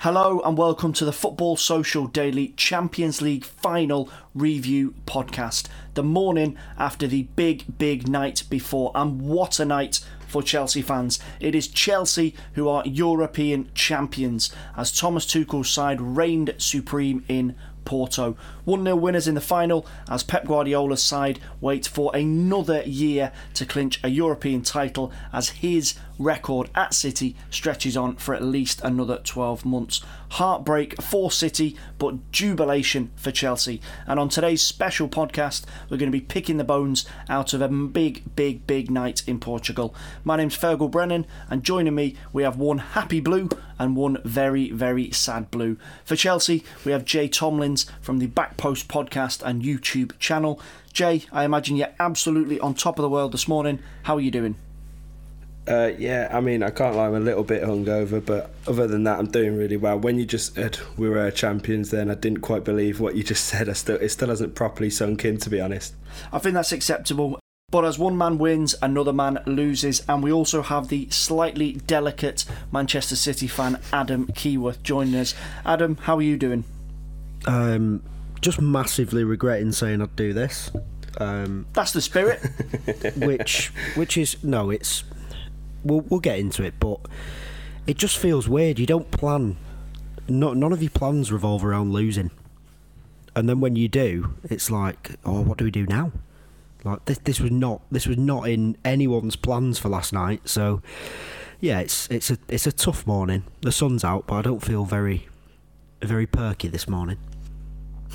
Hello and welcome to the Football Social Daily Champions League final review podcast. The morning after the big, big night before, and what a night for Chelsea fans. It is Chelsea who are European champions as Thomas Tuchel's side reigned supreme in Porto. 1 0 winners in the final as Pep Guardiola's side wait for another year to clinch a European title as his record at City stretches on for at least another 12 months. Heartbreak for City, but jubilation for Chelsea. And on today's special podcast, we're going to be picking the bones out of a big, big, big night in Portugal. My name's Fergal Brennan, and joining me, we have one happy blue and one very, very sad blue. For Chelsea, we have Jay Tomlins from the Backpost podcast and YouTube channel. Jay, I imagine you're absolutely on top of the world this morning. How are you doing? Uh, yeah, I mean, I can't lie, I'm a little bit hungover, but other than that, I'm doing really well. When you just said we were champions, then I didn't quite believe what you just said. I still, it still hasn't properly sunk in, to be honest. I think that's acceptable. But as one man wins, another man loses, and we also have the slightly delicate Manchester City fan Adam Keyworth joining us. Adam, how are you doing? Um, just massively regretting saying I'd do this. Um, That's the spirit. which, which is no, it's we'll we'll get into it, but it just feels weird. You don't plan. No, none of your plans revolve around losing, and then when you do, it's like, oh, what do we do now? Like this, this was not this was not in anyone's plans for last night. So, yeah, it's it's a it's a tough morning. The sun's out, but I don't feel very very perky this morning.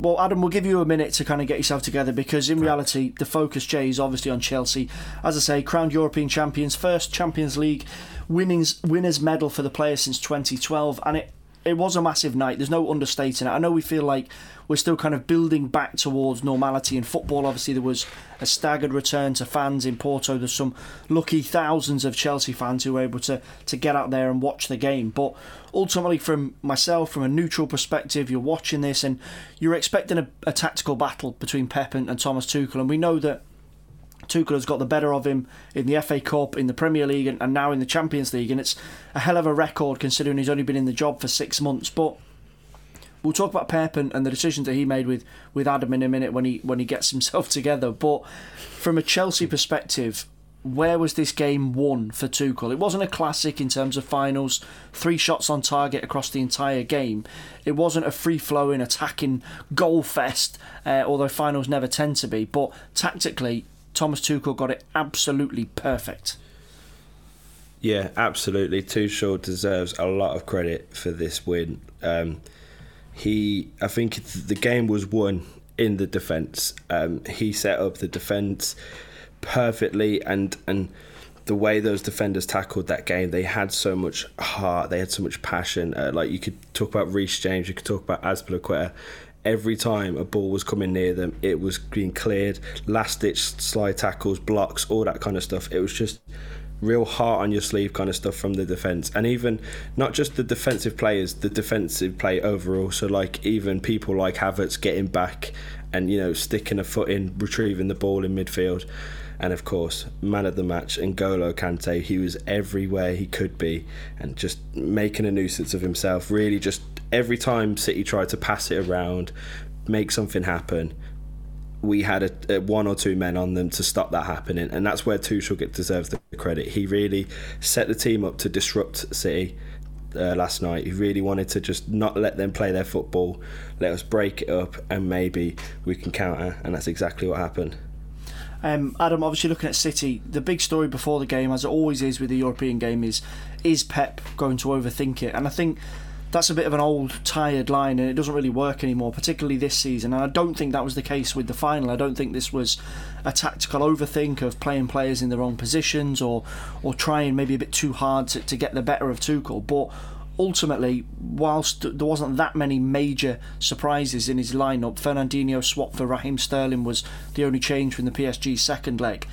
Well, Adam, we'll give you a minute to kind of get yourself together because in reality, the focus, Jay, is obviously on Chelsea. As I say, crowned European champions, first Champions League winnings winners medal for the player since 2012, and it it was a massive night. There's no understating it. I know we feel like we're still kind of building back towards normality in football. Obviously, there was a staggered return to fans in Porto. There's some lucky thousands of Chelsea fans who were able to, to get out there and watch the game. But ultimately, from myself, from a neutral perspective, you're watching this and you're expecting a, a tactical battle between Pep and, and Thomas Tuchel. And we know that Tuchel has got the better of him in the FA Cup, in the Premier League, and, and now in the Champions League. And it's a hell of a record considering he's only been in the job for six months. But we'll talk about Pep and, and the decisions that he made with, with Adam in a minute when he when he gets himself together. But from a Chelsea perspective, where was this game won for Tuchel? It wasn't a classic in terms of finals, three shots on target across the entire game. It wasn't a free flowing, attacking goal fest, uh, although finals never tend to be. But tactically, Thomas Tuchel got it absolutely perfect. Yeah, absolutely. Tuchel deserves a lot of credit for this win. Um, he, I think the game was won in the defence. Um, he set up the defence perfectly, and and the way those defenders tackled that game, they had so much heart, they had so much passion. Uh, like you could talk about Reece James, you could talk about Azpilicueta. Every time a ball was coming near them, it was being cleared. Last ditch slide tackles, blocks, all that kind of stuff. It was just real heart on your sleeve kind of stuff from the defence, and even not just the defensive players, the defensive play overall. So like even people like Havertz getting back and you know sticking a foot in, retrieving the ball in midfield. And of course, man of the match, N'Golo Kante, he was everywhere he could be and just making a nuisance of himself. Really, just every time City tried to pass it around, make something happen, we had a, a, one or two men on them to stop that happening, and that's where Tuchel get deserves the credit. He really set the team up to disrupt City uh, last night. He really wanted to just not let them play their football, let us break it up, and maybe we can counter, and that's exactly what happened. Um, Adam, obviously looking at City, the big story before the game, as it always is with the European game, is is Pep going to overthink it? And I think that's a bit of an old, tired line, and it doesn't really work anymore, particularly this season. And I don't think that was the case with the final. I don't think this was a tactical overthink of playing players in the wrong positions or or trying maybe a bit too hard to, to get the better of Tuchel. But ultimately, whilst there wasn't that many major surprises in his lineup, Fernandinho swapped for Raheem Sterling was the only change from the PSG second leg.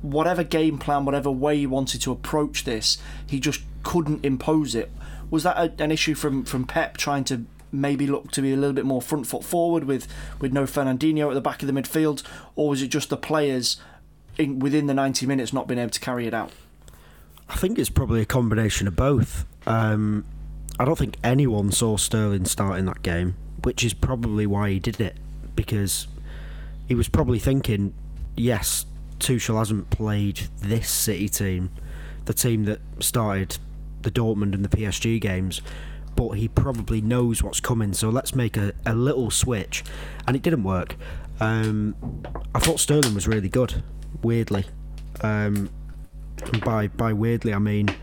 Whatever game plan, whatever way he wanted to approach this, he just couldn't impose it was that a, an issue from from Pep trying to maybe look to be a little bit more front foot forward with with no Fernandinho at the back of the midfield, or was it just the players in, within the 90 minutes not being able to carry it out? I think it's probably a combination of both. Um, I don't think anyone saw Sterling start in that game, which is probably why he did it because he was probably thinking, yes, Tuchel hasn't played this City team, the team that started the Dortmund and the PSG games, but he probably knows what's coming. So let's make a, a little switch, and it didn't work. Um, I thought Sterling was really good, weirdly. Um, by by weirdly, I mean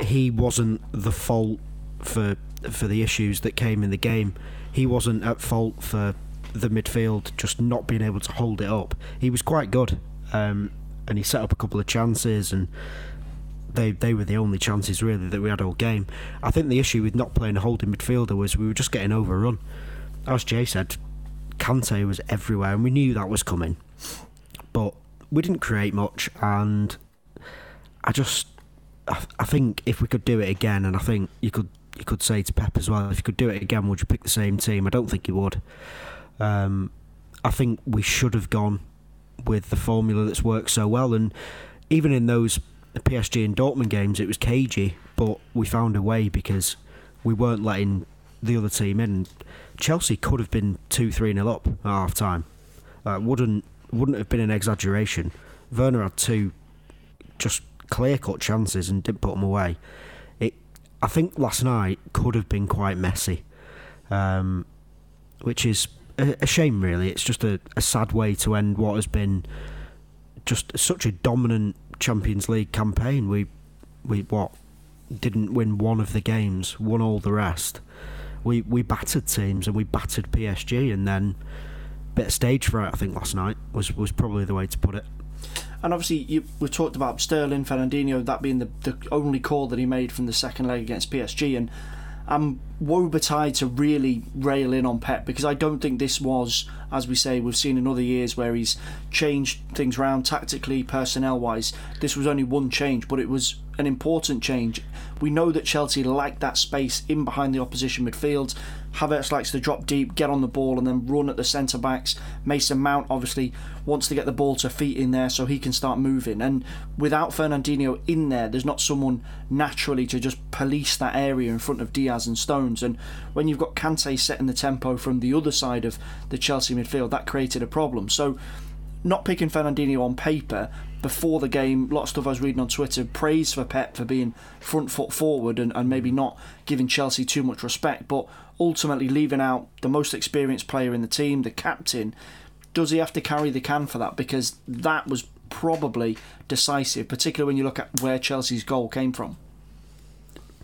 he wasn't the fault for for the issues that came in the game. He wasn't at fault for the midfield just not being able to hold it up. He was quite good, um, and he set up a couple of chances and they they were the only chances really that we had all game. I think the issue with not playing a holding midfielder was we were just getting overrun. As Jay said, Kante was everywhere, and we knew that was coming, but we didn't create much. And I just, I, I think if we could do it again, and I think you could you could say to Pep as well, if you could do it again, would you pick the same team? I don't think you would. Um, I think we should have gone with the formula that's worked so well, and even in those PSG and Dortmund games, it was cagey, but we found a way because we weren't letting the other team in. Chelsea could have been two, three nil up at half time. Uh, wouldn't wouldn't have been an exaggeration. Werner had two just clear cut chances and didn't put them away. It, I think last night could have been quite messy, um, which is a, a, shame. Really, it's just a, a sad way to end what has been just such a dominant Champions League campaign. We we what didn't win one of the games, won all the rest. We we battered teams and we battered PSG, and then bit of stage fright. I think last night was was probably the way to put it. And obviously, you, we talked about Sterling, Fernandinho, that being the, the only call that he made from the second leg against PSG. And I'm woe betide to really rail in on Pep because I don't think this was, as we say, we've seen in other years where he's changed things around tactically, personnel wise. This was only one change, but it was an important change. We know that Chelsea like that space in behind the opposition midfield. Havertz likes to drop deep, get on the ball, and then run at the centre backs. Mason Mount obviously wants to get the ball to feet in there so he can start moving. And without Fernandinho in there, there's not someone naturally to just police that area in front of Dias and And when you've got Kante setting the tempo from the other side of the Chelsea midfield, that created a problem. So not picking Fernandinho on paper before the game, lots of stuff I was reading on Twitter, praise for Pep for being front foot forward and, and maybe not giving Chelsea too much respect, but ultimately leaving out the most experienced player in the team, the captain. Does he have to carry the can for that? Because that was probably decisive, particularly when you look at where Chelsea's goal came from.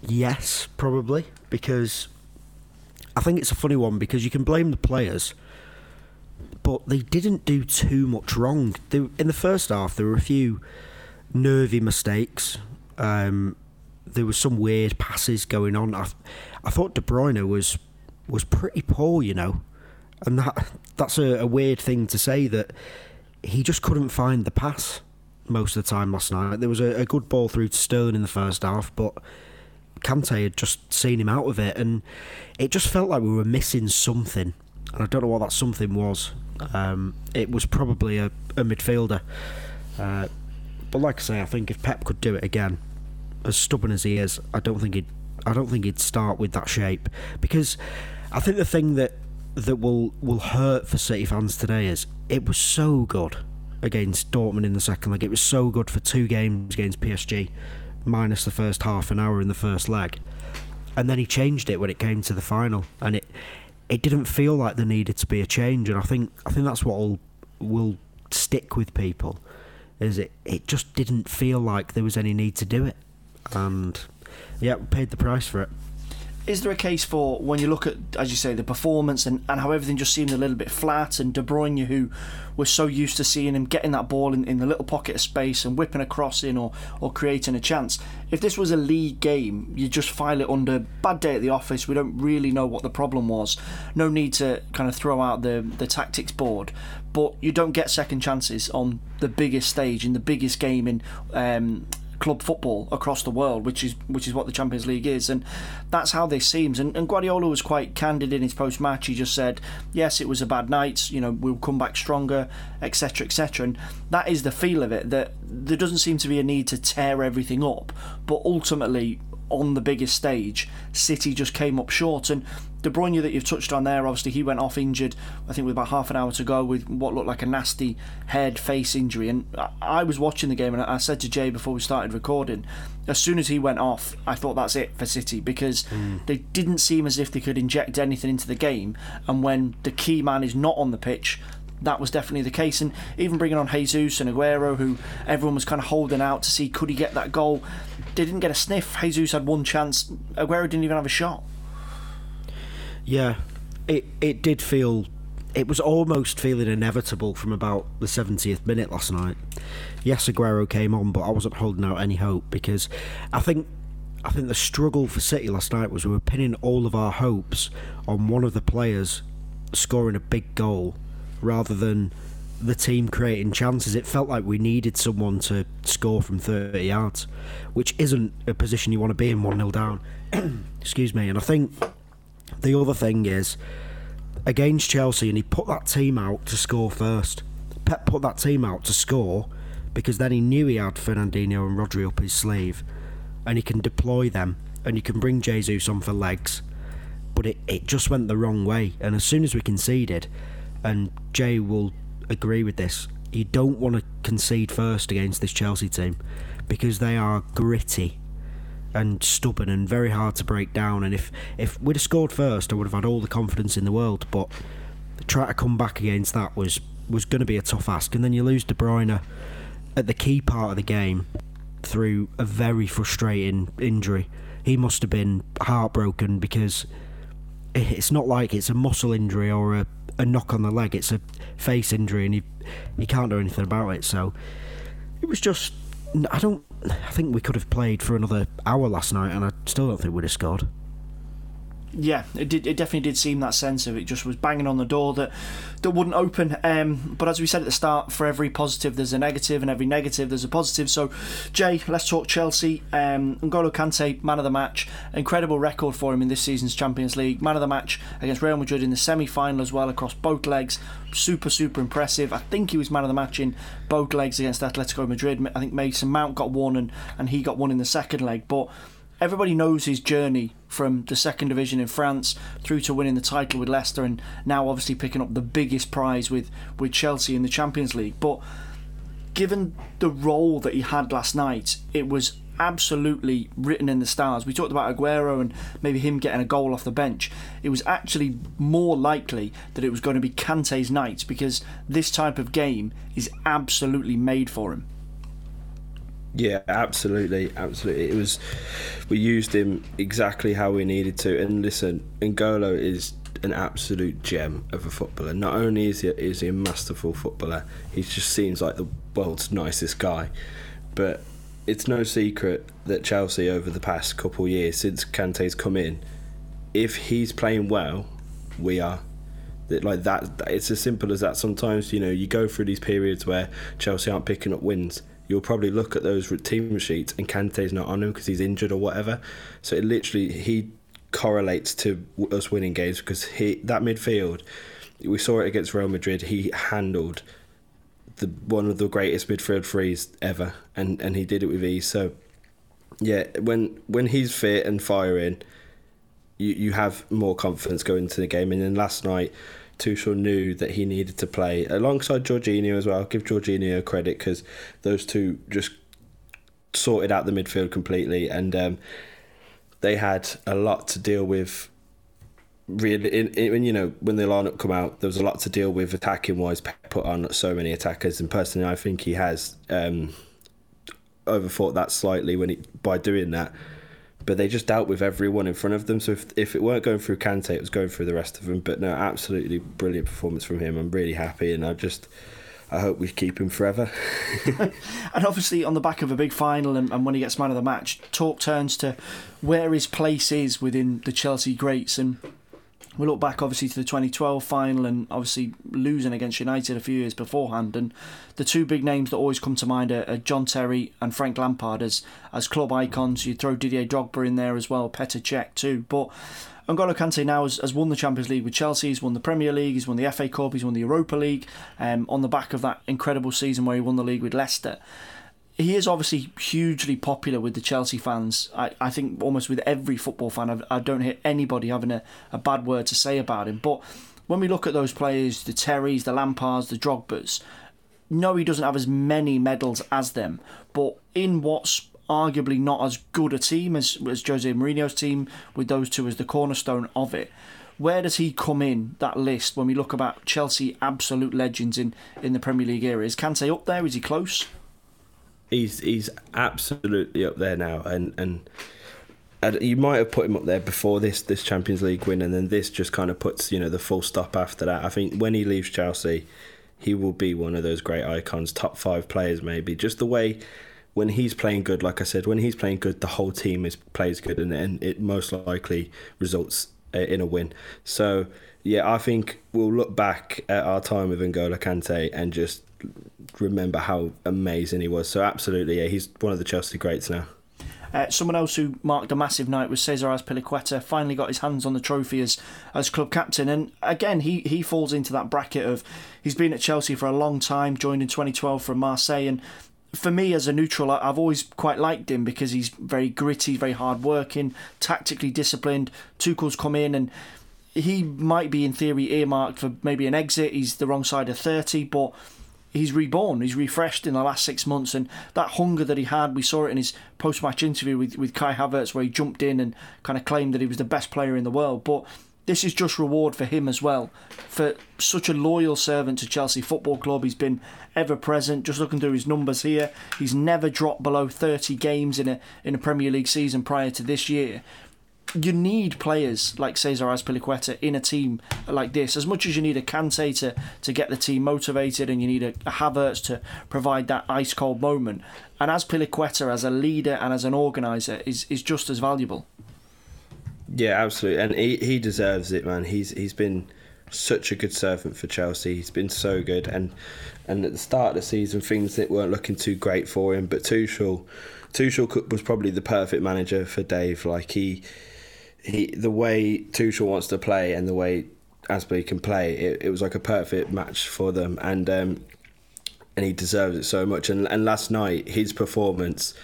Yes, probably, because I think it's a funny one because you can blame the players but they didn't do too much wrong. They, in the first half, there were a few nervy mistakes. Um, there was some weird passes going on. I, I thought De Bruyne was was pretty poor, you know, and that that's a, a weird thing to say that he just couldn't find the pass. most of the time last night. There was a, a good ball through to Sterling in the first half, but Kante had just seen him out of it, and it just felt like we were missing something. And I don't know what that something was. Um, it was probably a, a midfielder. Uh, but like I say, I think if Pep could do it again, as stubborn as he is, I don't think he'd. I don't think he'd start with that shape because I think the thing that that will will hurt for City fans today is it was so good against Dortmund in the second leg. It was so good for two games against PSG, minus the first half an hour in the first leg, and then he changed it when it came to the final, and it it didn't feel like there needed to be a change, and I think I think that's what will will stick with people, is it it just didn't feel like there was any need to do it, and yeah, paid the price for it is there a case for when you look at, as you say, the performance and, and how everything just seemed a little bit flat and De Bruyne, who we're so used to seeing him getting that ball in, in the little pocket of space and whipping a cross in or, or creating a chance. If this was a league game, you just file it under bad day at the office. We don't really know what the problem was. No need to kind of throw out the, the tactics board. But you don't get second chances on the biggest stage in the biggest game in um, club football across the world, which is which is what the Champions League is, and that's how this seems. And, and Guardiola was quite candid in his post match. He just said, "Yes, it was a bad night. You know, we'll come back stronger, etc., etc." And that is the feel of it. That there doesn't seem to be a need to tear everything up, but ultimately on the biggest stage, City just came up short. And De Bruyne that you've touched on there, obviously he went off injured. I think with about half an hour to go with what looked like a nasty head face injury. And I was watching the game and I said to Jay before we started recording, as soon as he went off, I thought that's it for City because mm. they didn't seem as if they could inject anything into the game. And when the key man is not on the pitch, that was definitely the case. And even bringing on Jesus and Aguero, who everyone was kind of holding out to see could he get that goal, they didn't get a sniff. Jesus had one chance. Aguero didn't even have a shot. Yeah, it it did feel. It was almost feeling inevitable from about the 70th minute last night. Yes, Aguero came on, but I wasn't holding out any hope because I think I think the struggle for City last night was we were pinning all of our hopes on one of the players scoring a big goal rather than the team creating chances. It felt like we needed someone to score from 30 yards, which isn't a position you want to be in 1 0 down. Excuse me. And I think the other thing is, against Chelsea, and he put that team out to score first. Pep put that team out to score because then he knew he had Fernandinho and Rodri up his sleeve, and he can deploy them, and you can bring Jesus on for legs. But it, it just went the wrong way, and as soon as we conceded, and Jay will agree with this, you don't want to concede first against this Chelsea team because they are gritty and stubborn and very hard to break down. And if, if we'd have scored first, I would have had all the confidence in the world. But try to come back against that was was going to be a tough ask. And then you lose De Bruyne at the key part of the game through a very frustrating injury. He must have been heartbroken because it's not like it's a muscle injury or a, a knock on the leg. It's a face injury, and he he can't do anything about it. So it was just I don't. I think we could have played for another hour last night, and I still don't think we'd have scored yeah, it did. It definitely did seem that sense of it just was banging on the door that that wouldn't open. Um, but as we said at the start, for every positive there's a negative, and every negative there's a positive. So, Jay, let's talk Chelsea. Um, N'Golo Kante, man of the match, incredible record for him in this season's Champions League. Man of the match against Real Madrid in the semi-final as well across both legs. Super, super impressive. I think he was man of the match in both legs against Atletico Madrid. I think Mason Mount got one, and and he got one in the second leg, but everybody knows his journey from the second division in France through to winning the title with Leicester and now obviously picking up the biggest prize with, with Chelsea in the Champions League. But given the role that he had last night, it was absolutely written in the stars. We talked about Aguero and maybe him getting a goal off the bench. It was actually more likely that it was going to be Kante's night because this type of game is absolutely made for him. Yeah, absolutely, absolutely. It was we used him exactly how we needed to. And listen, N'Golo is an absolute gem of a footballer. Not only is he, is he a masterful footballer, he just seems like the world's nicest guy. But it's no secret that Chelsea over the past couple years since Kante's come in, if he's playing well, we are. Like that, it's as simple as that. Sometimes you know you go through these periods where Chelsea aren't picking up wins you'll probably look at those team sheets and Kante's not on him because he's injured or whatever. So it literally he correlates to us winning games because he that midfield. We saw it against Real Madrid. He handled the one of the greatest midfield threes ever, and and he did it with ease. So yeah, when when he's fit and firing, you you have more confidence going into the game. And then last night, Tuchel knew that he needed to play alongside Jorginho as well. I'll give Jorginho credit because those two just sorted out the midfield completely, and um, they had a lot to deal with. Really, in, in, you know when the lineup come out, there was a lot to deal with attacking wise. Pep put on so many attackers, and personally, I think he has um, overthought that slightly when he by doing that but they just dealt with everyone in front of them. So if, if it weren't going through Kante, it was going through the rest of them. But no, absolutely brilliant performance from him. I'm really happy, and I just I hope we keep him forever. and obviously, on the back of a big final, and, and, when he gets man of the match, talk turns to where his place is within the Chelsea greats. And we look back obviously to the 2012 final and obviously losing against United a few years beforehand. And the two big names that always come to mind are, are John Terry and Frank Lampard as as club icons. You throw Didier Drogba in there as well, Petr Cech too. But N'Golo Kante now has, has, won the Champions League with Chelsea. He's won the Premier League. He's won the FA Cup. He's won the Europa League. Um, on the back of that incredible season where he won the league with Leicester he is obviously hugely popular with the Chelsea fans. I, I think almost with every football fan, I've, I, do not hear anybody having a, a bad word to say about him. But when we look at those players, the Terrys, the Lampards, the Drogbas, no, he doesn't have as many medals as them. But in what's arguably not as good a team as, as Jose Mourinho's team, with those two as the cornerstone of it, where does he come in that list when we look about Chelsea absolute legends in, in the Premier League era? Is Kante up there? Is he close? He's he's absolutely up there now, and and. You might have put him up there before this this Champions League win, and then this just kind of puts you know the full stop after that. I think when he leaves Chelsea, he will be one of those great icons, top five players maybe. Just the way when he's playing good, like I said, when he's playing good, the whole team is plays good, and, and it most likely results uh, in a win. So yeah, I think we'll look back at our time with N'Golo Kante and just remember how amazing he was. So absolutely, yeah, he's one of the Chelsea greats now. Uh, someone else who marked a massive night was Cesar Azpilicueta. Finally got his hands on the trophy as as club captain, and again he he falls into that bracket of he's been at Chelsea for a long time, joined in 2012 from Marseille, and for me as a neutral, I've always quite liked him because he's very gritty, very hard working, tactically disciplined. Tuchel's come in and he might be in theory earmarked for maybe an exit. He's the wrong side of 30, but he's reborn, he's refreshed in the last six months, and that hunger that he had, we saw it in his post-match interview with with Kai Havertz, where he jumped in and kind of claimed that he was the best player in the world. But this is just reward for him as well, for such a loyal servant to Chelsea Football Club. He's been ever present. Just looking through his numbers here, he's never dropped below 30 games in a in a Premier League season prior to this year you need players like Cesar Azpilicueta in a team like this. As much as you need a Kante to, to get the team motivated and you need a, a Havertz to provide that ice cold moment and Azpilicueta as a leader and as an organiser is, is just as valuable. Yeah absolutely. And he, he deserves it man. He's he's been such a good servant for Chelsea. He's been so good. And and at the start of the season things that weren't looking too great for him. But Tuchel Tuchel was probably the perfect manager for Dave. Like he he the way Tuchel wants to play and the way Azpi can play, it, it was like a perfect match for them, and um, and he deserves it so much. And and last night his performance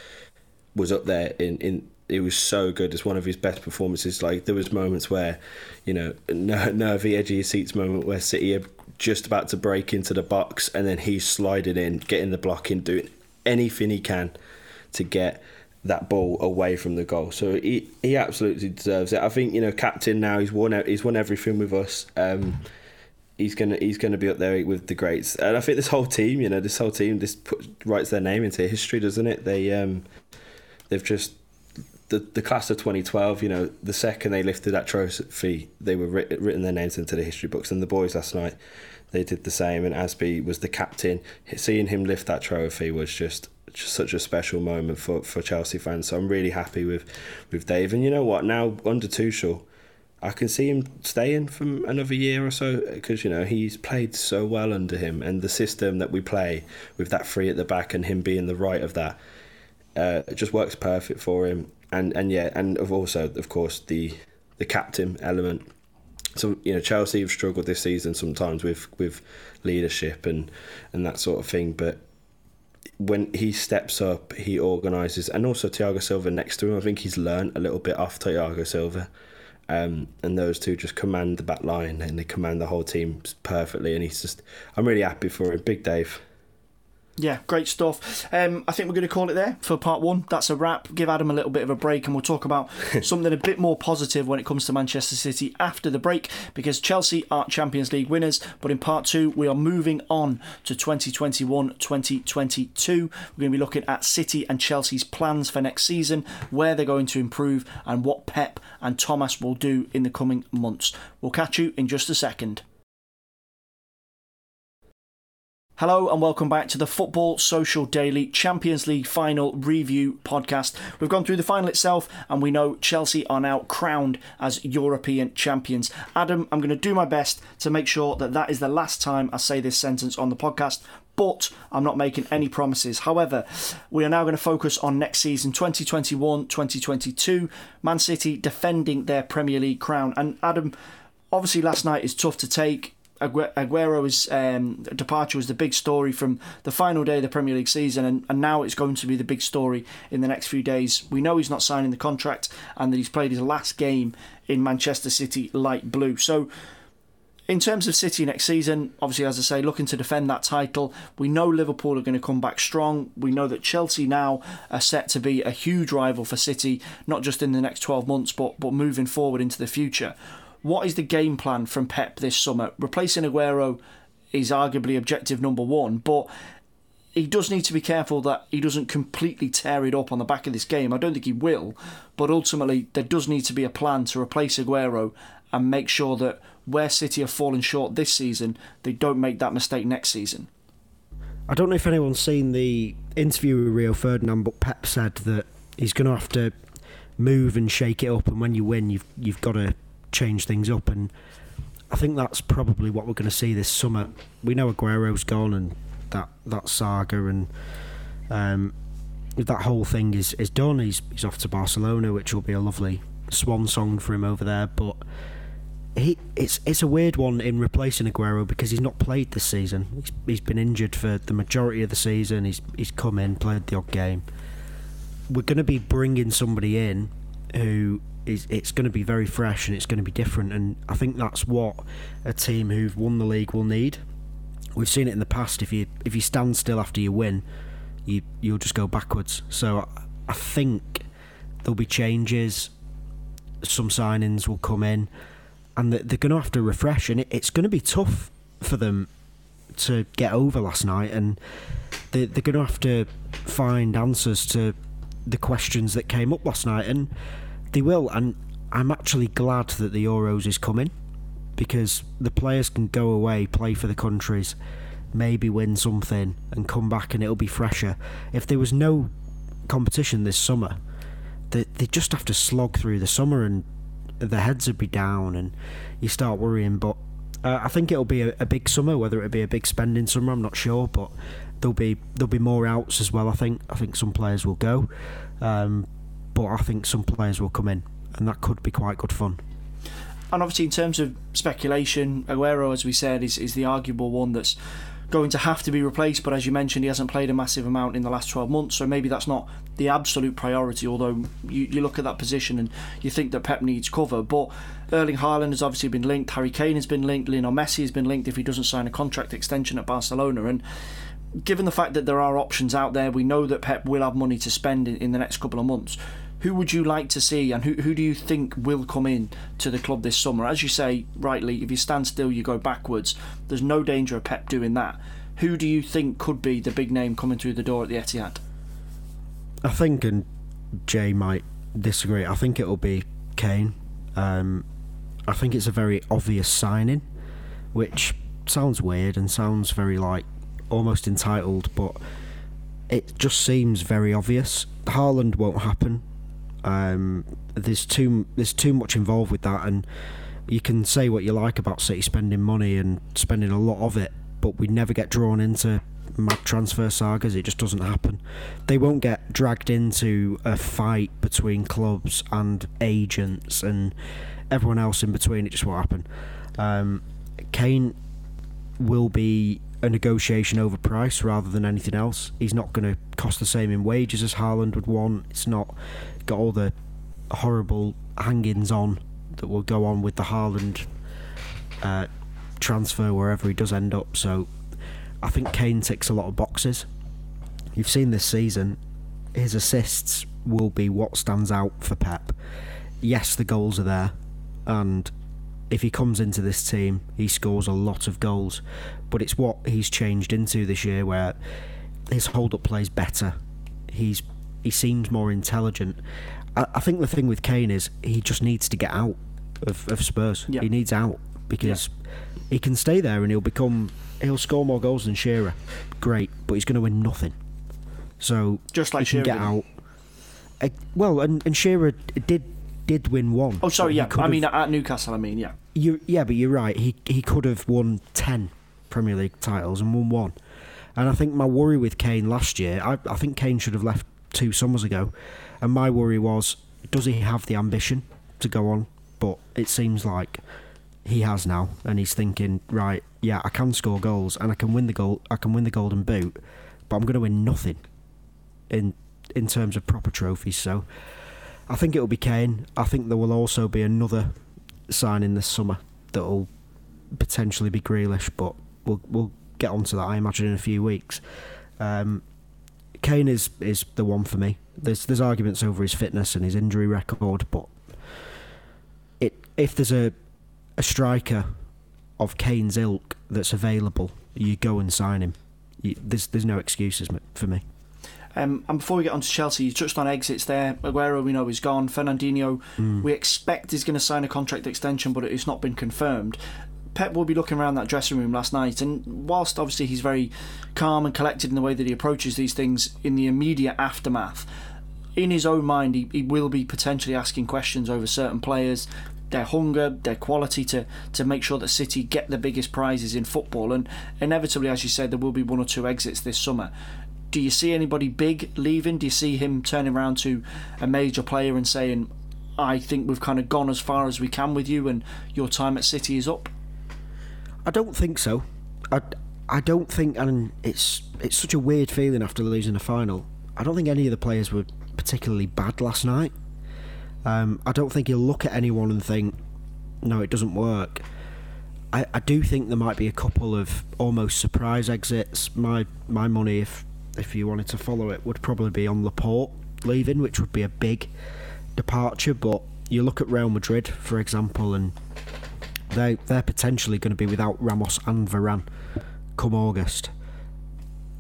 was up there in in. It was so good. It's one of his best performances. Like there was moments where, you know, nervy, edgy seats moment where City are just about to break into the box, and then he's sliding in, getting the block in, doing anything he can to get that ball away from the goal. So he he absolutely deserves it. I think you know captain now. He's won he's won everything with us. Um, he's gonna he's gonna be up there with the greats. And I think this whole team, you know, this whole team, this put, writes their name into history, doesn't it? They um, they've just the the class of 2012. You know, the second they lifted that trophy, they were writ, written their names into the history books. And the boys last night, they did the same. And Azpi was the captain. Seeing him lift that trophy was just such a special moment for, for Chelsea fans. So I'm really happy with with Dave. And you know what? Now under Tuchel, I can see him staying for another year or so because you know he's played so well under him, and the system that we play with that three at the back and him being the right of that, uh, it just works perfect for him. And and yeah, and of also of course the the captain element. So you know Chelsea have struggled this season sometimes with with leadership and and that sort of thing, but when he steps up, he organises, and also Thiago Silva next to him. I think he's learned a little bit off Thiago Silva. Um, and those two just command the back line and they command the whole team perfectly. And he's just, I'm really happy for him. Big Dave. Yeah, great stuff. Um, I think we're going to call it there for part one. That's a wrap. Give Adam a little bit of a break, and we'll talk about something a bit more positive when it comes to Manchester City after the break, because Chelsea are Champions League winners. But in part two, we are moving on to 2021 2022. We're going to be looking at City and Chelsea's plans for next season, where they're going to improve, and what Pep and Thomas will do in the coming months. We'll catch you in just a second. Hello and welcome back to the Football Social Daily Champions League final review podcast. We've gone through the final itself and we know Chelsea are now crowned as European champions. Adam, I'm going to do my best to make sure that that is the last time I say this sentence on the podcast, but I'm not making any promises. However, we are now going to focus on next season 2021 2022. Man City defending their Premier League crown. And Adam, obviously, last night is tough to take. Aguero's um, departure was the big story from the final day of the Premier League season, and, and now it's going to be the big story in the next few days. We know he's not signing the contract and that he's played his last game in Manchester City light blue. So, in terms of City next season, obviously, as I say, looking to defend that title. We know Liverpool are going to come back strong. We know that Chelsea now are set to be a huge rival for City, not just in the next 12 months, but, but moving forward into the future. What is the game plan from Pep this summer? Replacing Aguero is arguably objective number one, but he does need to be careful that he doesn't completely tear it up on the back of this game. I don't think he will, but ultimately there does need to be a plan to replace Aguero and make sure that where City have fallen short this season, they don't make that mistake next season. I don't know if anyone's seen the interview with Rio Ferdinand, but Pep said that he's going to have to move and shake it up, and when you win, you've you've got to change things up. And I think that's probably what we're going to see this summer. We know Aguero's gone and that, that saga and um, that whole thing is, is done. He's, he's off to Barcelona, which will be a lovely swan song for him over there. But he it's it's a weird one in replacing Aguero because he's not played this season. He's, he's been injured for the majority of the season. He's he's come in, played the odd game. We're going to be bringing somebody in who is it's going to be very fresh and it's going to be different. And I think that's what a team who've won the league will need. We've seen it in the past. If you if you stand still after you win, you you'll just go backwards. So I, I think there'll be changes. Some signings will come in, and they're going to have to refresh. And it, it's going to be tough for them to get over last night, and they, they're going to have to find answers to the questions that came up last night. And they will, and I'm actually glad that the Euros is coming because the players can go away, play for the countries, maybe win something, and come back, and it'll be fresher. If there was no competition this summer, they they just have to slog through the summer, and their heads would be down, and you start worrying. But uh, I think it'll be a, a big summer. Whether it'll be a big spending summer, I'm not sure, but there'll be there'll be more outs as well. I think I think some players will go. Um, but I think some players will come in, and that could be quite good fun. And obviously, in terms of speculation, Aguero, as we said, is, is the arguable one that's going to have to be replaced. But as you mentioned, he hasn't played a massive amount in the last 12 months, so maybe that's not the absolute priority. Although you, you look at that position and you think that Pep needs cover. But Erling Haaland has obviously been linked, Harry Kane has been linked, Lionel Messi has been linked if he doesn't sign a contract extension at Barcelona. And given the fact that there are options out there, we know that Pep will have money to spend in, in the next couple of months who would you like to see and who, who do you think will come in to the club this summer? As you say rightly, if you stand still, you go backwards. There's no danger of Pep doing that. Who do you think could be the big name coming through the door at the Etihad? I think, and Jay might disagree, I think it'll be Kane. Um, I think it's a very obvious signing, which sounds weird and sounds very like almost entitled, but it just seems very obvious. Haaland won't happen Um, there's too there's too much involved with that, and you can say what you like about City spending money and spending a lot of it, but we never get drawn into mad transfer sagas. It just doesn't happen. They won't get dragged into a fight between clubs and agents and everyone else in between. It just won't happen. Um, Kane will be a negotiation over price rather than anything else. He's not going to cost the same in wages as Haaland would want. It's not got all the horrible hangings on that will go on with the Haaland uh, transfer wherever he does end up. So I think Kane ticks a lot of boxes. You've seen this season, his assists will be what stands out for Pep. Yes, the goals are there, and if he comes into this team, he scores a lot of goals. But it's what he's changed into this year, where his hold-up plays better. He's he seems more intelligent. I, I think the thing with Kane is he just needs to get out of, of Spurs. Yeah. He needs out because he can stay there and he'll become he'll score more goals than Shearer. Great, but he's going to win nothing. So Just like Shearer get out. Uh, well, and, and Shearer did did win one. Oh, sorry, yeah. I mean, at Newcastle, I mean, yeah. you yeah, but you're right. He he could have won ten Premier League titles and won one. And I think my worry with Kane last year, I, I think Kane should have left two summers ago. And my worry was, does he have the ambition to go on? But it seems like he has now, and he's thinking, right, yeah, I can score goals and I can win the goal, I can win the Golden Boot, but I'm going to win nothing in in terms of proper trophies. So I think it will be Kane. I think there will also be another signing this summer that will potentially be Grealish, but we'll we'll get onto that. I imagine in a few weeks. Um, Kane is is the one for me. There's there's arguments over his fitness and his injury record, but it if there's a a striker of Kane's ilk that's available, you go and sign him. You, there's there's no excuses for me. Um, and before we get on to Chelsea, you touched on exits there. Aguero, we know, is gone. Fernandinho, we expect is going to sign a contract extension, but it's not been confirmed. Pep will be looking around that dressing room last night, and whilst obviously he's very calm and collected in the way that he approaches these things in the immediate aftermath, in his own mind, he, he will be potentially asking questions over certain players, their hunger, their quality to, to make sure that City get the biggest prizes in football. And inevitably, as you said, there will be one or two exits this summer. Do you see anybody big leaving? Do you see him turning around to a major player and saying, I think we've kind of gone as far as we can with you and your time at City is up? I don't think so. I, I don't think, and it's it's such a weird feeling after losing a final. I don't think any of the players were particularly bad last night. Um, I don't think he'll look at anyone and think, no, it doesn't work. I, I do think there might be a couple of almost surprise exits. My my money, if if you wanted to follow it, would probably be on Laporte leaving, which would be a big departure. But you look at Real Madrid, for example, and they they're potentially going to be without Ramos and Varane come August,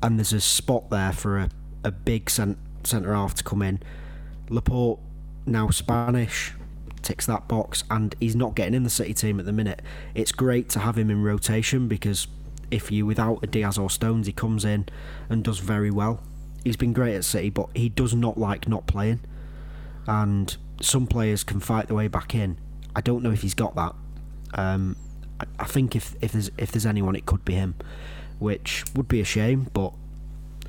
and there's a spot there for a, a big cent, centre half to come in. Laporte now Spanish ticks that box, and he's not getting in the City team at the minute. It's great to have him in rotation because if you without a Dias or Stones, he comes in and does very well. He's been great at City, but he does not like not playing, and some players can fight their way back in. I don't know if he's got that. Um, I, I think if if there's if there's anyone, it could be him, which would be a shame. But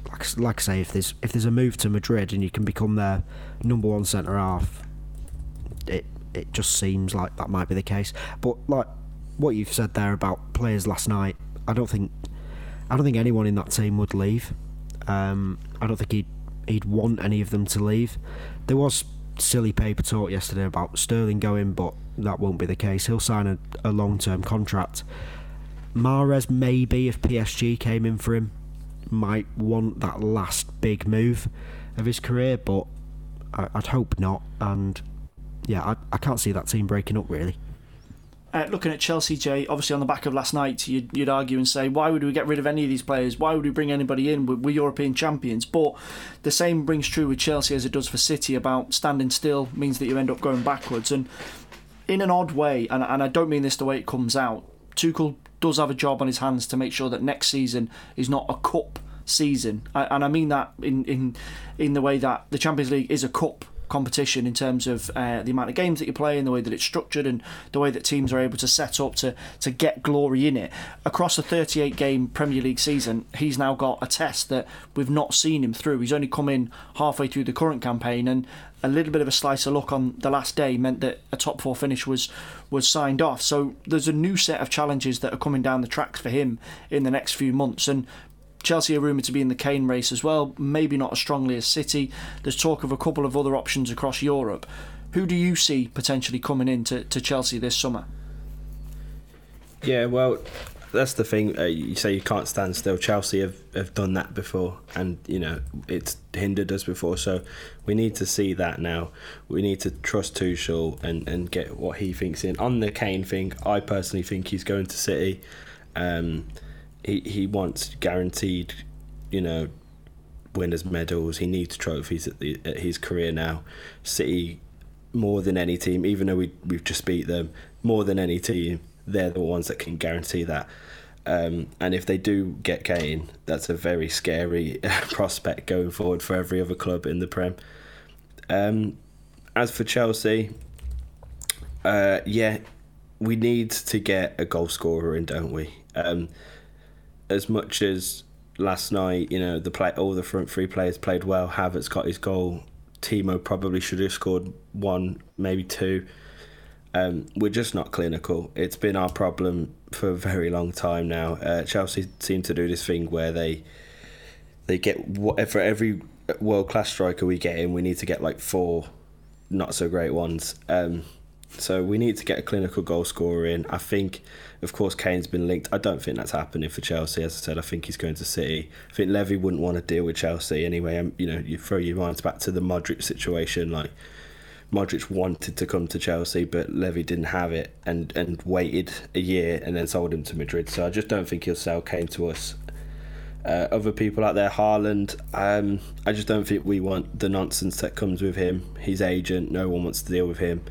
like, like I say, if there's if there's a move to Madrid and you can become their number one centre half, it it just seems like that might be the case. But like what you've said there about players last night, I don't think I don't think anyone in that team would leave. Um, I don't think he'd he'd want any of them to leave. There was silly paper talk yesterday about Sterling going, but that won't be the case. He'll sign a, a long term contract. Mahrez maybe if PSG came in for him might want that last big move of his career, but I, I'd hope not. And yeah, I, I can't see that team breaking up really. Uh, looking at Chelsea, Jay, obviously on the back of last night, you'd, you'd argue and say, why would we get rid of any of these players? Why would we bring anybody in? We're, we're European champions. But the same rings true with Chelsea as it does for City about standing still means that you end up going backwards. And in an odd way, and, and I don't mean this the way it comes out, Tuchel does have a job on his hands to make sure that next season is not a cup season. And I mean that in, in, in the way that the Champions League is a cup competition in terms of uh, the amount of games that you play and the way that it's structured and the way that teams are able to set up to, to get glory in it. Across a 38 game Premier League season, he's now got a test that we've not seen him through. He's only come in halfway through the current campaign, and a little bit of a slice of luck on the last day meant that a top four finish was was signed off. So there's a new set of challenges that are coming down the tracks for him in the next few months, and Chelsea are rumoured to be in the Kane race as well, maybe not as strongly as City. There's talk of a couple of other options across Europe. Who do you see potentially coming in to, to Chelsea this summer? Yeah, well, that's the thing. Uh, you say you can't stand still. Chelsea have, have done that before, and you know it's hindered us before. So we need to see that now. We need to trust Tuchel and, and get what he thinks in on the Kane thing. I personally think he's going to City. Um, he he wants guaranteed, you know, winners medals. He needs trophies at the at his career now. City more than any team, even though we we've just beat them, more than any team, they're the ones that can guarantee that. Um, and if they do get Kane, that's a very scary prospect going forward for every other club in the Prem. Um, as for Chelsea, uh, yeah, we need to get a goal scorer in, don't we? Um, as much as last night, you know, the play all the front three players played well. Havertz got his goal. Timo probably should have scored one, maybe two. Um, we're just not clinical. It's been our problem for a very long time now. Uh, Chelsea seem to do this thing where they they get whatever every world class striker we get in, we need to get like four not so great ones. Um, so we need to get a clinical goal scorer in. I think, of course, Kane's been linked. I don't think that's happening for Chelsea. As I said, I think he's going to City. I think Levy wouldn't want to deal with Chelsea anyway. Um, you know, you throw your minds back to the Modric situation. Like Modric wanted to come to Chelsea, but Levy didn't have it, and and waited a year and then sold him to Madrid. So I just don't think he'll sell Kane to us. Uh, other people out there, Haaland, um, I just don't think we want the nonsense that comes with him. His agent, no one wants to deal with him.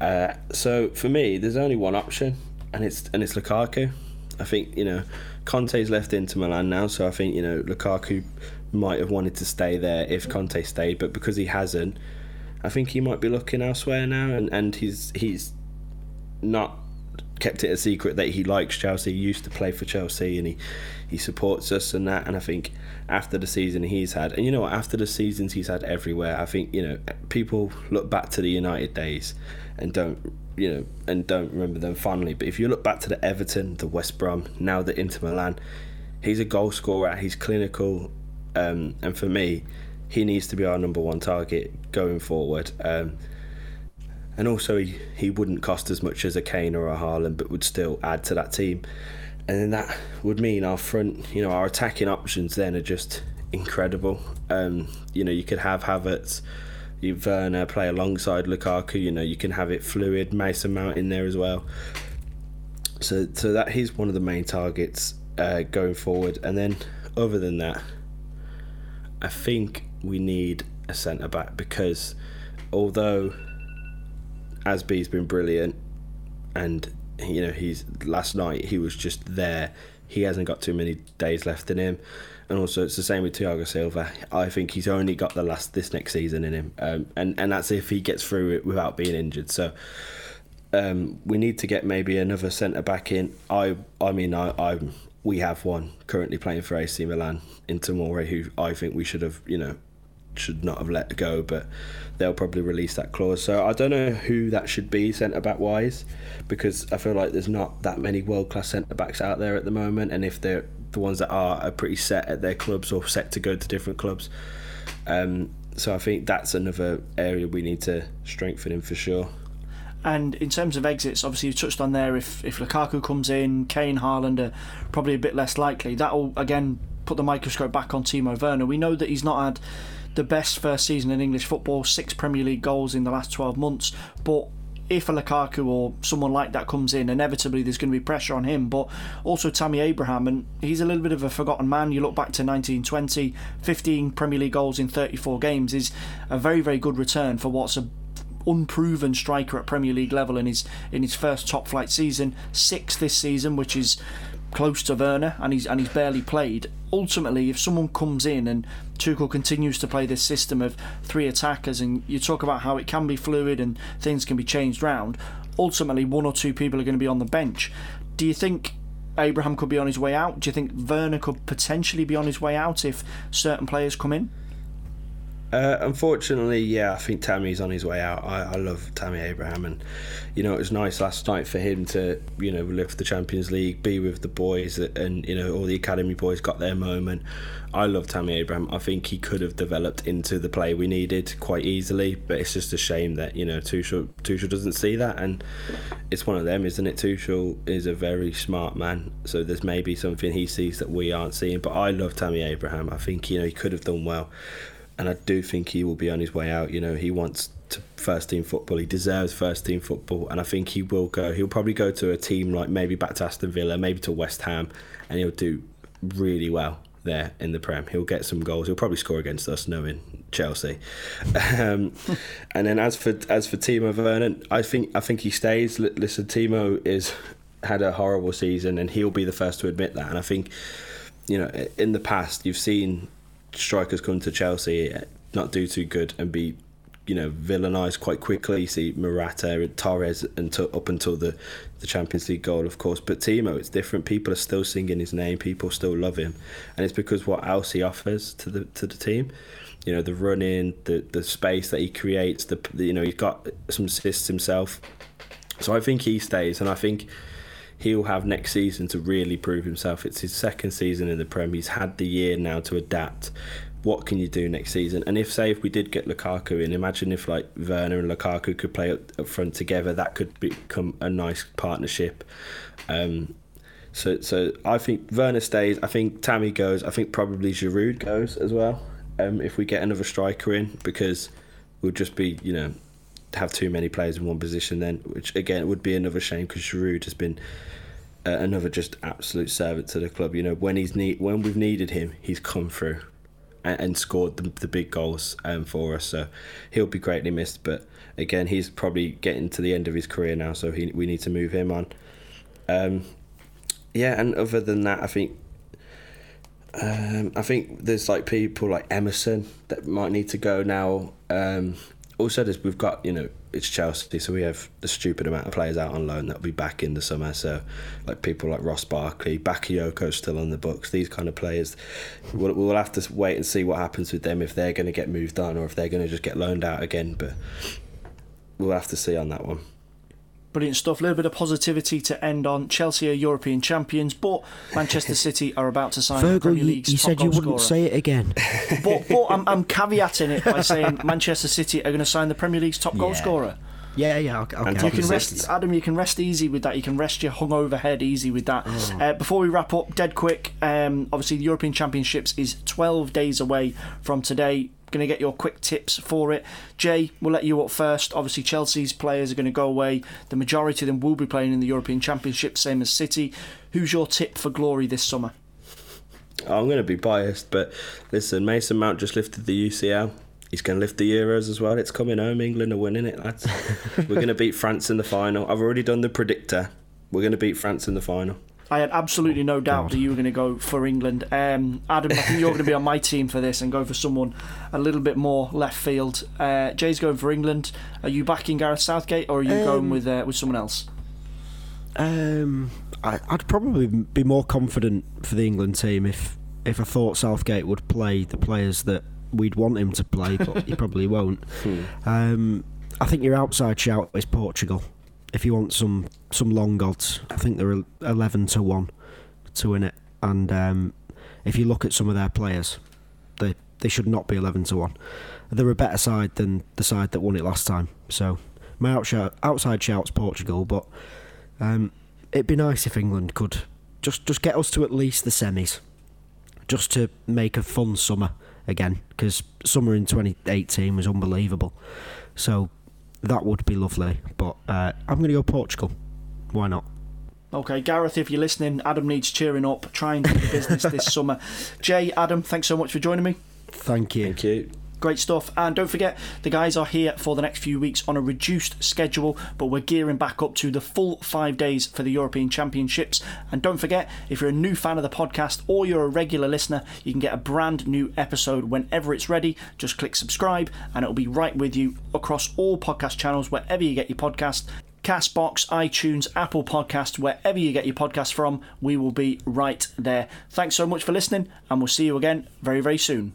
Uh, so for me, there's only one option, and it's and it's Lukaku. I think you know Conte's left into Milan now, so I think you know Lukaku might have wanted to stay there if Conte stayed, but because he hasn't, I think he might be looking elsewhere now, and, and he's he's not kept it a secret that he likes Chelsea. He used to play for Chelsea, and he he supports us and that. And I think after the season he's had, and you know what, after the seasons he's had everywhere, I think you know people look back to the United days and don't you know and don't remember them fondly. But if you look back to the Everton, the West Brom, now the Inter Milan, he's a goal scorer. He's clinical, um, and for me, he needs to be our number one target going forward. Um, and also, he, he wouldn't cost as much as a Kane or a Haaland, but would still add to that team. And then that would mean our front, you know, our attacking options then are just incredible. Um, you know, you could have Havertz, you Werner play alongside Lukaku. You know, you can have it fluid. Mason Mount in there as well. So, so that he's one of the main targets uh, going forward. And then, other than that, I think we need a centre back because although Azpi's been brilliant, and you know he's last night he was just there. He hasn't got too many days left in him and also it's the same with Thiago Silva. I think he's only got the last this next season in him, um, and and that's if he gets through it without being injured. So um, we need to get maybe another centre back in. I I mean I I we have one currently playing for AC Milan in Tomori, who I think we should have you know should not have let go, but they'll probably release that clause. So I don't know who that should be centre back wise, because I feel like there's not that many world class centre backs out there at the moment, and if they're the ones that are are pretty set at their clubs or set to go to different clubs. Um, so I think that's another area we need to strengthen in for sure. And in terms of exits, obviously you touched on there. If if Lukaku comes in, Kane, Haaland are probably a bit less likely. That'll again put the microscope back on Timo Werner. We know that he's not had the best first season in English football, six Premier League goals in the last 12 months, but if a Lukaku or someone like that comes in, inevitably there's going to be pressure on him. But also Tammy Abraham, and he's a little bit of a forgotten man. You look back to 1920, 15 Premier League goals in 34 games is a very, very good return for what's a unproven striker at Premier League level in his in his first top flight season. Six this season, which is close to Werner and he's and he's barely played. Ultimately, if someone comes in and Tuchel continues to play this system of three attackers, and you talk about how it can be fluid and things can be changed round, ultimately one or two people are going to be on the bench. Do you think Abraham could be on his way out? Do you think Werner could potentially be on his way out if certain players come in? Uh, unfortunately, yeah, I think Tammy's on his way out. I, I love Tammy Abraham, and you know it was nice last night for him to you know lift the Champions League, be with the boys, and you know all the academy boys got their moment. I love Tammy Abraham. I think he could have developed into the play we needed quite easily, but it's just a shame that you know Tuchel Tuchel doesn't see that, and it's one of them, isn't it? Tuchel is a very smart man, so there's maybe something he sees that we aren't seeing. But I love Tammy Abraham. I think you know he could have done well and I do think he will be on his way out. You know, he wants to first team football. He deserves first team football, and I think he will go. He'll probably go to a team like maybe back to Aston Villa, maybe to West Ham, and he'll do really well there in the Prem. He'll get some goals. He'll probably score against us, knowing Chelsea. Um, and then as for as for Timo Werner, I think I think he stays. Listen, Timo is had a horrible season, and he'll be the first to admit that. And I think you know in the past you've seen strikers come to Chelsea eh, not do too good and be you know villainized quite quickly. You see Morata and Torres until up until the the Champions League goal, of course. But Timo, it's different. People are still singing his name. People still love him, and it's because what else he offers to the to the team. You know the running, the the space that he creates. The, the you know he's got some assists himself. So I think he stays, and I think he'll have next season to really prove himself. It's his second season in the Prem. He's had the year now to adapt. What can you do next season? And if, say, if we did get Lukaku in, imagine if like Werner and Lukaku could play up, front together. That could become a nice partnership. Um, so, so I think Werner stays. I think Tammy goes. I think probably Giroud goes as well. Um, if we get another striker in, because we'll just be, you know, have too many players in one position then, which again would be another shame because Giroud has been uh, another just absolute servant to the club. You know, when he's need when we've needed him, he's come through and, and scored the, the big goals um, for us. So he'll be greatly missed. But again, he's probably getting to the end of his career now, so he, we need to move him on. Um, yeah, and other than that, I think um, I think there's like people like Emerson that might need to go now. Um, also, there's, we've got you know it's Chelsea, so we have a stupid amount of players out on loan that'll be back in the summer. So, like people like Ross Barkley, Bakayoko's still on the books. These kind of players, we'll, we'll have to wait and see what happens with them if they're going to get moved on or if they're going to just get loaned out again. But we'll have to see on that one. Brilliant stuff. A little bit of positivity to end on. Chelsea are European champions, but Manchester City are about to sign Virgil, Premier you, League's you top said you goal wouldn't scorer. say it again. But, but I'm, I'm caveating it by saying Manchester City are going to sign the Premier League's top goal scorer. yeah, yeah. Okay, And okay. You can assists. rest, Adam. You can rest easy with that. You can rest your hungover head easy with that. Uh, before we wrap up, dead quick. Um, obviously, the European Championships is 12 days away from today. Going to get your quick tips for it. Jay, we'll let you up first. Obviously, Chelsea's players are going to go away. The majority of them will be playing in the European Championship, same as City. Who's your tip for glory this summer? I'm going to be biased, but listen, Mason Mount just lifted the UCL. He's going to lift the Euros as well. It's coming home. England are winning it, lads. We're going to beat France in the final. I've already done the predictor. We're going to beat France in the final. I had absolutely no doubt God. that you were going to go for England. Um, Adam, I think you're going to be on my team for this and go for someone a little bit more left field. Uh, Jay's going for England. Are you backing Gareth Southgate or are you going Um, with uh, with someone else? Um, I, I'd probably be more confident for the England team if if I thought Southgate would play the players that we'd want him to play, but he probably won't. Um, I think your outside shout is Portugal. If you want some some long odds, I think they're eleven to one to win it. And um, if you look at some of their players, they they should not be eleven to one. They're a better side than the side that won it last time. So my outside shout's Portugal, but um, it'd be nice if England could just just get us to at least the semis, just to make a fun summer again. Because summer in 2018 was unbelievable, so that would be lovely. But uh, I'm going to go Portugal. Why not? Okay, Gareth, if you're listening, Adam needs cheering up. Try and do the business this summer. Jay, Adam, thanks so much for joining me. Thank you. Thank you. Great stuff. And don't forget, the guys are here for the next few weeks on a reduced schedule, but we're gearing back up to the full five days for the European Championships. And don't forget, if you're a new fan of the podcast or you're a regular listener, you can get a brand new episode whenever it's ready. Just click subscribe and it'll be right with you across all podcast channels, wherever you get your podcast. Castbox, iTunes, Apple Podcast, wherever you get your podcast from, we will be right there. Thanks so much for listening, and we'll see you again very, very soon.